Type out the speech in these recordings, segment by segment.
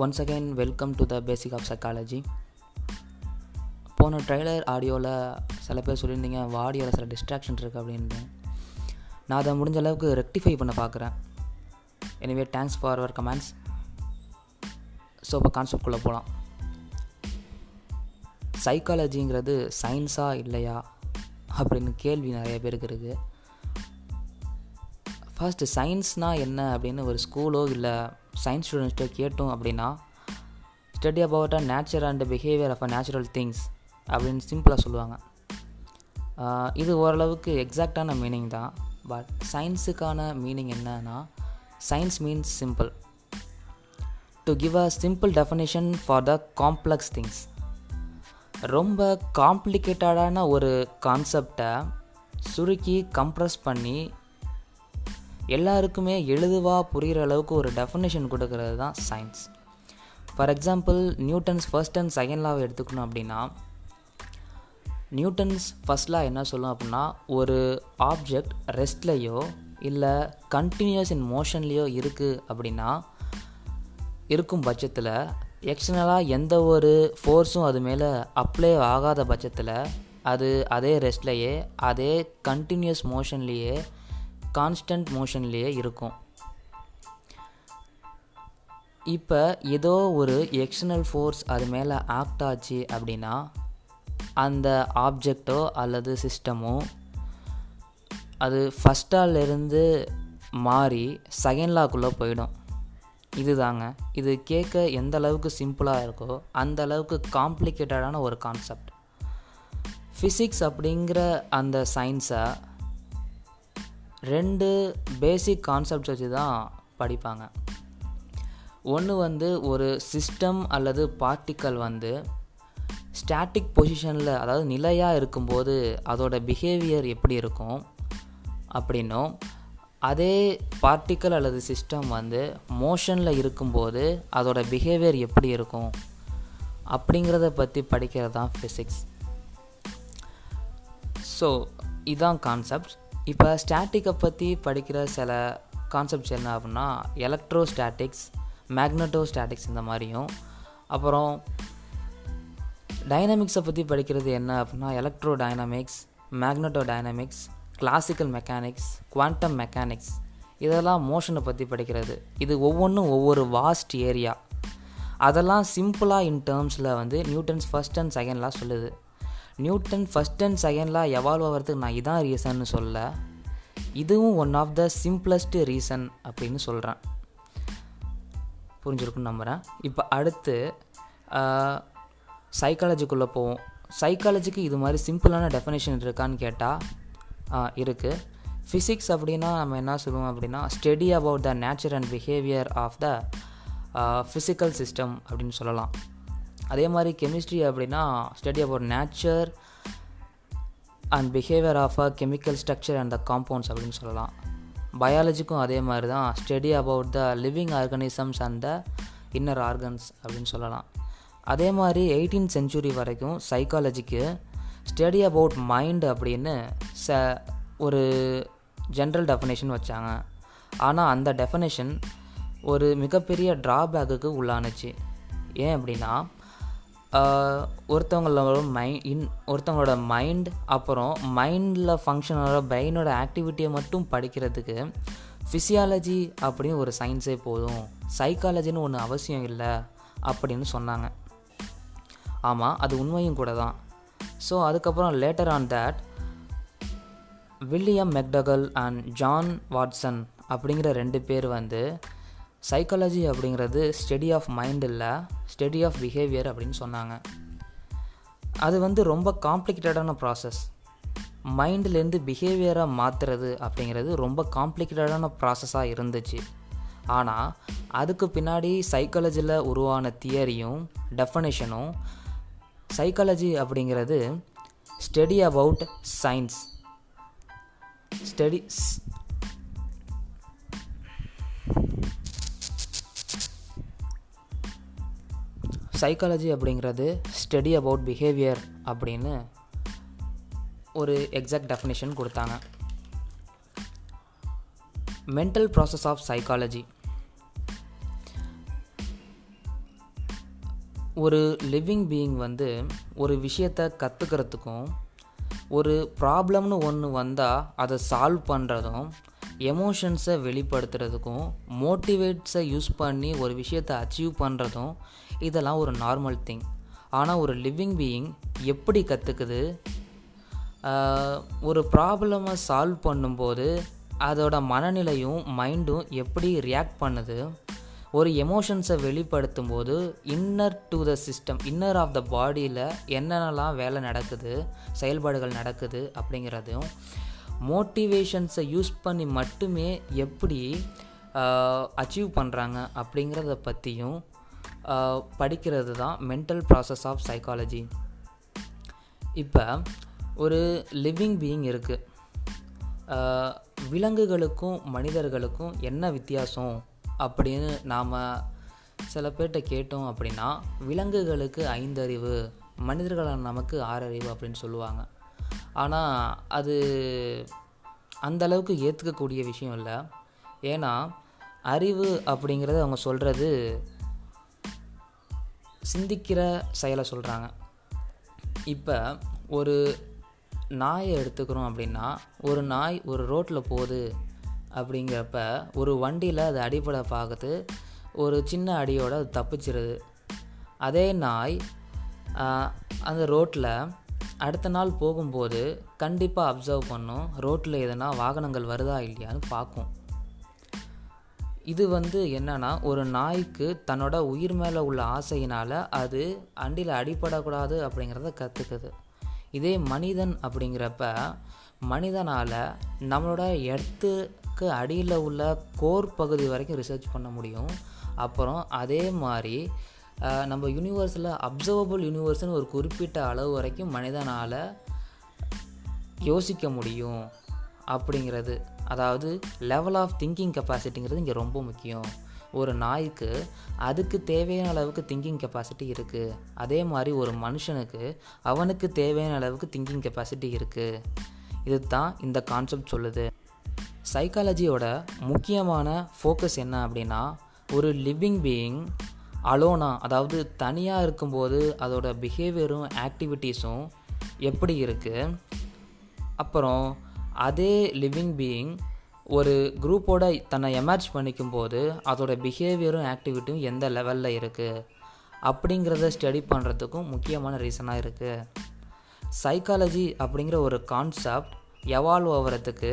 Once again welcome to the basic of psychology போன trailer ஆடியோவில் சில பேர் சொல்லியிருந்தீங்க ஆடியோவில் சில டிஸ்ட்ராக்ஷன் இருக்குது அப்படின்னு நான் அதை முடிஞ்ச அளவுக்கு ரெக்டிஃபை பண்ண பார்க்குறேன். Anyway thanks for our comments so இப்போ கான்செப்ட்குள்ளே போகலாம் சைக்காலஜிங்கிறது சயின்ஸா இல்லையா அப்படின்னு கேள்வி நிறைய பேருக்கு இருக்குது ஃபஸ்ட்டு சயின்ஸ்னால் என்ன அப்படின்னு ஒரு ஸ்கூலோ இல்லை சயின்ஸ் ஸ்டூடெண்ட்ஸ்கிட்ட கேட்டோம் அப்படின்னா study about a nature and behaviour of a natural things அப்படின்னு சிம்பிளாக சொல்லுவாங்க. இது ஓரளவுக்கு எக்ஸாக்டான மீனிங் தான். பட் சயின்ஸுக்கான மீனிங் என்னன்னா science means simple to give a simple definition for the complex things ரொம்ப காம்ப்ளிகேட்டடான ஒரு கான்செப்டை சுருக்கி கம்ப்ரஸ் பண்ணி எல்லாருக்குமே எழுதுவாக புரிகிற அளவுக்கு ஒரு டெஃபனேஷன் கொடுக்கறது தான் science for example Newton's first and second லாவை எடுத்துக்கணும் அப்படின்னா நியூட்டன்ஸ் ஃபர்ஸ்ட் லா என்ன சொல்லும் அப்படின்னா ஒரு ஆப்ஜெக்ட் ரெஸ்ட்லேயோ இல்லை கண்டினியூஸ் இன் மோஷன்லேயோ இருக்குது அப்படின்னா இருக்கும் பட்சத்தில் எக்ஸ்டர்னலாக எந்த ஒரு ஃபோர்ஸும் அது மேலே அப்ளை ஆகாத பட்சத்தில் அது அதே ரெஸ்ட்லேயே அதே கண்டினியூஸ் மோஷன்லேயே கான்ஸ்டன்ட் மோஷன்லேயே இருக்கும். இப்போ ஏதோ ஒரு எக்ஸ்டர்னல் ஃபோர்ஸ் அது மேலே ஆக்ட் ஆச்சு அப்படின்னா அந்த ஆப்ஜெக்டோ அல்லது சிஸ்டமோ அது ஃபஸ்ட்டாலேருந்து மாறி செகண்ட் லாக்குள்ளே போயிடும். இதுதாங்க. இது கேட்க எந்த அளவுக்கு சிம்பிளாக இருக்கோ அந்த அளவுக்கு காம்ப்ளிகேட்டடான ஒரு கான்செப்ட் ஃபிசிக்ஸ் அப்படிங்கிற அந்த சயின்ஸை ரெண்டு பேசிக் கான்செப்ட்ஸ் வச்சு தான் படிப்பாங்க. ஒன்று வந்து ஒரு சிஸ்டம் அல்லது பார்ட்டிக்கல் வந்து ஸ்டாட்டிக் பொசிஷனில் அதாவது நிலையாக இருக்கும்போது அதோட பிஹேவியர் எப்படி இருக்கும் அப்படின்னும் அதே பார்ட்டிக்கல் அல்லது சிஸ்டம் வந்து மோஷனில் இருக்கும்போது அதோட பிஹேவியர் எப்படி இருக்கும் அப்படிங்கிறத பற்றி படிக்கிறது தான் ஃபிசிக்ஸ் ஸோ இதான் கான்செப்ட்ஸ் இப்போ ஸ்டாட்டிக்கை பற்றி படிக்கிற சில கான்செப்ட்ஸ் என்ன அப்படின்னா எலக்ட்ரோ ஸ்டாட்டிக்ஸ் மேக்னட்டோ ஸ்டாட்டிக்ஸ் இந்த மாதிரியும். அப்புறம் டைனமிக்ஸை பற்றி படிக்கிறது என்ன அப்படின்னா electrodynamics magnetodynamics classical mechanics quantum mechanics இதெல்லாம் மோஷனை பற்றி படிக்கிறது. இது ஒவ்வொன்றும் ஒவ்வொரு வாஸ்ட் ஏரியா அதெல்லாம் சிம்பிளாக இன் டேர்ம்ஸில் வந்து நியூட்டன்ஸ் ஃபஸ்ட் அண்ட் செகண்ட்லாம் சொல்லுது. நியூட்டன் ஃபஸ்ட் அண்ட் செகண்ட்லாம் எவால்வ் ஆகிறதுக்கு நான் இதான் ரீசன்னு சொல்ல. இதுவும் one of the simplest reason அப்படின்னு சொல்கிறேன் புரிஞ்சிருக்குன்னு நம்புகிறேன் இப்போ அடுத்து சைக்காலஜிக்குள்ளே போவோம். சைக்காலஜிக்கு இது மாதிரி சிம்பிளான டெஃபினேஷன் இருக்கான்னு கேட்டால் இருக்குது ஃபிசிக்ஸ் அப்படின்னா நம்ம என்ன சொல்லுவோம் அப்படின்னா study about the nature and behaviour of the physical system அப்படின்னு சொல்லலாம். அதே மாதிரி கெமிஸ்ட்ரி அப்படின்னா study about nature and behaviour of a chemical structure and the compounds அப்படின்னு சொல்லலாம். பயாலஜிக்கும் அதே மாதிரி தான் study about the living organisms and the inner organs அப்படின்னு சொல்லலாம். அதே மாதிரி எயிட்டீன் செஞ்சுரி வரைக்கும் சைக்காலஜிக்கு ஸ்டடி அபவுட் மைண்ட் அப்படின்னு ச ஒரு ஜென்ரல் டெஃபனேஷன் வச்சாங்க. ஆனால் அந்த டெஃபனேஷன் ஒரு மிகப்பெரிய ட்ராபேக்குக்கு உள்ளானுச்சு. ஏன் அப்படின்னா ஒருத்தவங்களோட மைண்ட் இன் ஒருத்தவங்களோட மைண்ட் அப்புறம் மைண்டில் ஃபங்க்ஷனோட பிரெயினோட ஆக்டிவிட்டியை மட்டும் படிக்கிறதுக்கு ஃபிசியாலஜி அப்படின்னு ஒரு சயின்ஸே போதும். சைக்காலஜின்னு ஒன்று அவசியம் இல்லை அப்படின்னு சொன்னாங்க. ஆமாம் அது உண்மையும் கூட தான். ஸோ அதுக்கப்புறம் later on that William McDougall and John Watson அப்படிங்கிற ரெண்டு பேர் வந்து சைக்காலஜி அப்படிங்கிறது ஸ்டடி ஆஃப் மைண்ட் இல்லை ஸ்டடி ஆஃப் பிஹேவியர் அப்படின்னு சொன்னாங்க. அது வந்து ரொம்ப காம்ப்ளிகேட்டடான ப்ராசஸ் மைண்ட்லேருந்து பிஹேவியராக மாற்றுறது அப்படிங்கிறது ரொம்ப காம்ப்ளிகேட்டடான ப்ராசஸாக இருந்துச்சு. ஆனால் அதுக்கு பின்னாடி சைக்காலஜியில் உருவான தியரியும் டெஃபனேஷனும் சைக்காலஜி அப்படிங்கிறது study about science study psychology அப்படிங்கிறது ஸ்டடி அபவுட் பிஹேவியர் அப்படின்னு ஒரு எக்ஸாக்ட் டெஃபினேஷன் கொடுத்தாங்க. மென்டல் ப்ராசஸ் ஆஃப் சைக்காலஜி ஒரு லிவிங் பீயிங் வந்து ஒரு விஷயத்தை கற்றுக்கிறதுக்கும் ஒரு ப்ராப்ளம்னு ஒன்று வந்தால் அதை சால்வ் பண்ணுறதும் எமோஷன்ஸை வெளிப்படுத்துறதுக்கும் மோட்டிவேட்ஸை யூஸ் பண்ணி ஒரு விஷயத்தை அச்சீவ் பண்ணுறதும் இதெல்லாம் ஒரு நார்மல் திங் ஆனால் ஒரு லிவிங் பீயிங் எப்படி கற்றுக்குது ஒரு ப்ராப்ளமை சால்வ் பண்ணும்போது அதோட மனநிலையும் மைண்டும் எப்படி ரியாக்ட் பண்ணுது? ஒரு எமோஷன்ஸை வெளிப்படுத்தும் போது inner to the system inner of the பாடியில் என்னென்னலாம் வேலை நடக்குது செயல்பாடுகள் நடக்குது அப்படிங்கிறதையும் மோட்டிவேஷன்ஸை யூஸ் பண்ணி மட்டுமே எப்படி அச்சீவ் பண்ணுறாங்க அப்படிங்கிறத பற்றியும் படிக்கிறது தான் மென்டல் ப்ராசஸ் ஆஃப் சைக்காலஜி இப்போ ஒரு லிவிங் பீயிங் இருக்குது விலங்குகளுக்கும் மனிதர்களுக்கும் என்ன வித்தியாசம் அப்படின்னு நாம் சில பேர்கிட்ட கேட்டோம் அப்படின்னா விலங்குகளுக்கு ஐந்தறிவு மனிதர்களான நமக்கு ஆறறிவு அப்படின்னு சொல்லுவாங்க. ஆனால் அது அந்த அளவுக்கு ஏற்றுக்கக்கூடிய விஷயம் இல்லை. ஏன்னா அறிவு அப்படிங்கிறத அவங்க சொல்கிறது சிந்திக்கிற செயலை சொல்கிறாங்க இப்போ ஒரு நாயை எடுத்துக்கிறோம் அப்படின்னா ஒரு நாய் ஒரு ரோட்டில் போகுது அப்படிங்கிறப்ப ஒரு வண்டியில் அது அடிப்பட பார்க்குது ஒரு சின்ன அடியோடு அது தப்பிச்சிருது. அதே நாய் அந்த ரோட்டில் அடுத்த நாள் போகும்போது கண்டிப்பாக அப்சர்வ் பண்ணும் ரோட்டில் எதனா வாகனங்கள் வருதா இல்லையான்னு பார்க்கும். இது வந்து என்னன்னா ஒரு நாய்க்கு தன்னோட உயிர் மேலே உள்ள ஆசையினால் அது அண்டியில் அடிப்படக்கூடாது அப்படிங்கிறத கற்றுக்குது இதே மனிதன் அப்படிங்கிறப்ப மனிதனால் நம்மளோட எர்த்துக்கு அடியில் உள்ள கோர் பகுதி வரைக்கும் ரிசர்ச் பண்ண முடியும். அப்புறம் அதே மாதிரி நம்ம யூனிவர்ஸில் அப்சர்வபிள் யூனிவர்ஸ்னு ஒரு குறிப்பிட்ட அளவு வரைக்கும் மனிதனால் யோசிக்க முடியும். அப்படிங்கிறது அதாவது லெவல் ஆஃப் திங்கிங் கெப்பாசிட்டிங்கிறது இங்கே ரொம்ப முக்கியம். ஒரு நாய்க்கு அதுக்கு தேவையான அளவுக்கு திங்கிங் கெப்பாசிட்டி இருக்குது அதே மாதிரி ஒரு மனுஷனுக்கு அவனுக்கு தேவையான அளவுக்கு திங்கிங் கெப்பாசிட்டி இருக்குது இது தான் இந்த கான்செப்ட் சொல்லுது. சைக்காலஜியோட முக்கியமான ஃபோக்கஸ் என்ன அப்படின்னா ஒரு லிவிங் பீயிங் அலோனா அதாவது தனியாக இருக்கும்போது அதோட பிஹேவியரும் ஆக்டிவிட்டீஸும் எப்படி இருக்குது அப்புறம் அதே லிவிங் பீயிங் ஒரு குரூப்போட தன்னை எமர்ஜ் பண்ணிக்கும் போது அதோட பிஹேவியரும் ஆக்டிவிட்டியும் எந்த லெவலில் இருக்குது அப்படிங்கிறத ஸ்டடி பண்ணுறதுக்கும் முக்கியமான ரீசனாக இருக்குது சைக்காலஜி அப்படிங்கிற ஒரு கான்செப்ட் எவால்வ் ஆகிறதுக்கு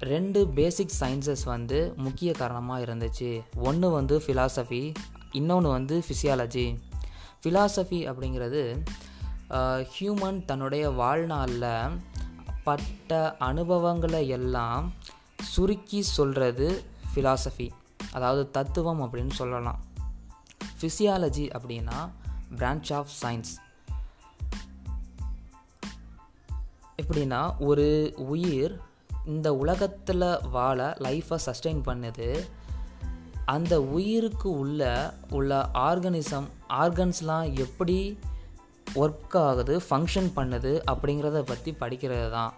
ரெண்டு பேசிக் சயின்சஸ் வந்து முக்கிய காரணமாக இருந்துச்சு. ஒன்று வந்து ஃபிலாசபி இன்னொன்று வந்து ஃபிசியாலஜி ஃபிலாசபி அப்படிங்கிறது ஹியூமன் தன்னுடைய வாழ்நாளில் பட்ட அனுபவங்களை எல்லாம் சுருக்கி சொல்கிறது ஃபிலாசபி அதாவது தத்துவம் அப்படின்னு சொல்லலாம். ஃபிசியாலஜி அப்படின்னா பிரான்ச் ஆஃப் சயின்ஸ் எப்படின்னா ஒரு உயிர் இந்த உலகத்தில் வாழ லைஃப்பை சஸ்டெயின் பண்ணுது. அந்த உயிருக்கு உள்ள உள்ள ஆர்கனிசம் ஆர்கன்ஸ்லாம் எப்படி ஒர்க் ஆகுது ஃபங்க்ஷன் பண்ணுது அப்படிங்கிறத பற்றி படிக்கிறது தான்.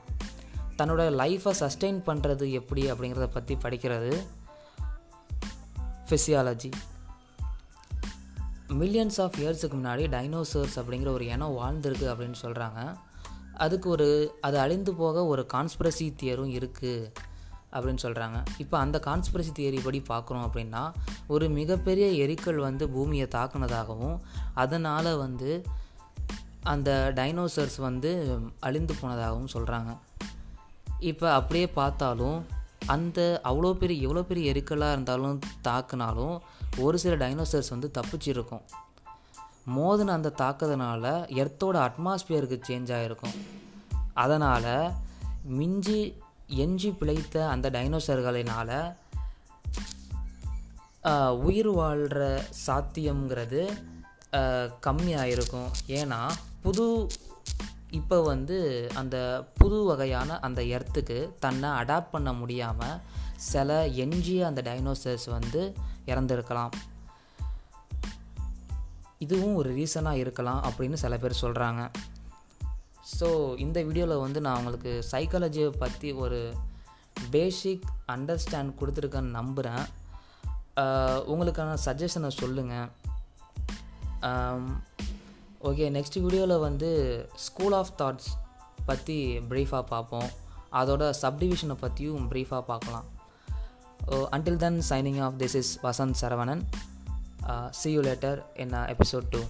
தன்னோட லைஃப்பை சஸ்டெயின் பண்ணுறது எப்படி அப்படிங்கிறத பற்றி படிக்கிறது ஃபிசியாலஜி மில்லியன்ஸ் ஆஃப் இயர்ஸுக்கு முன்னாடி டைனோசர்ஸ் அப்படிங்கிற ஒரு இனம் வாழ்ந்திருக்கு அப்படின்னு சொல்கிறாங்க அதுக்கு ஒரு அது அழிந்து போக ஒரு கான்ஸ்பிரசி தியரும் இருக்குது அப்படின்னு சொல்கிறாங்க இப்போ அந்த கான்ஸ்பிரசி தியரி படி பார்க்குறோம் அப்படின்னா ஒரு மிகப்பெரிய எரிக்கல் வந்து பூமியை தாக்குனதாகவும் அதனால் வந்து அந்த டைனோசர்ஸ் வந்து அழிந்து போனதாகவும் சொல்கிறாங்க இப்போ அப்படியே பார்த்தாலும் அந்த அவ்வளோ பெரிய எவ்வளோ பெரிய எருக்கலாக இருந்தாலும் தாக்குனாலும் ஒரு சில டைனோசர்ஸ் வந்து தப்பிச்சிருக்கும். மோதின அந்த தாக்குதனால எர்த்தோட அட்மாஸ்பியருக்கு சேஞ்ச் ஆகிருக்கும் அதனால் மிஞ்சி எஞ்சி பிழைத்த அந்த டைனோசர்களினால் உயிர் வாழ்கிற சாத்தியங்கிறது கம்மியாக இருக்கும் ஏன்னா புது இப்போ வந்து அந்த புது வகையான அந்த எர்த்துக்கு தன்னை அடாப்ட் பண்ண முடியாமல் சில எஞ்சிய அந்த டைனோசர்ஸ் வந்து இறந்துருக்கலாம். இதுவும் ஒரு ரீசனாக இருக்கலாம் அப்படின்னு சில பேர் சொல்கிறாங்க ஸோ இந்த வீடியோவில் வந்து நான் உங்களுக்கு சைக்காலஜியை பற்றி ஒரு பேசிக் அண்டர்ஸ்டாண்ட் கொடுத்துருக்கேன்னு நம்புகிறேன் உங்களுக்கான சஜஷனை சொல்லுங்கள் ஓகே நெக்ஸ்ட் வீடியோவில் வந்து ஸ்கூல் ஆஃப் தாட்ஸ் பற்றி ப்ரீஃபாக பார்ப்போம். அதோட சப்டிவிஷனை பற்றியும் ப்ரீஃபாக பார்க்கலாம். Until then signing off this is Vasanth Saravanan see you later என்ன எபிசோட் டூ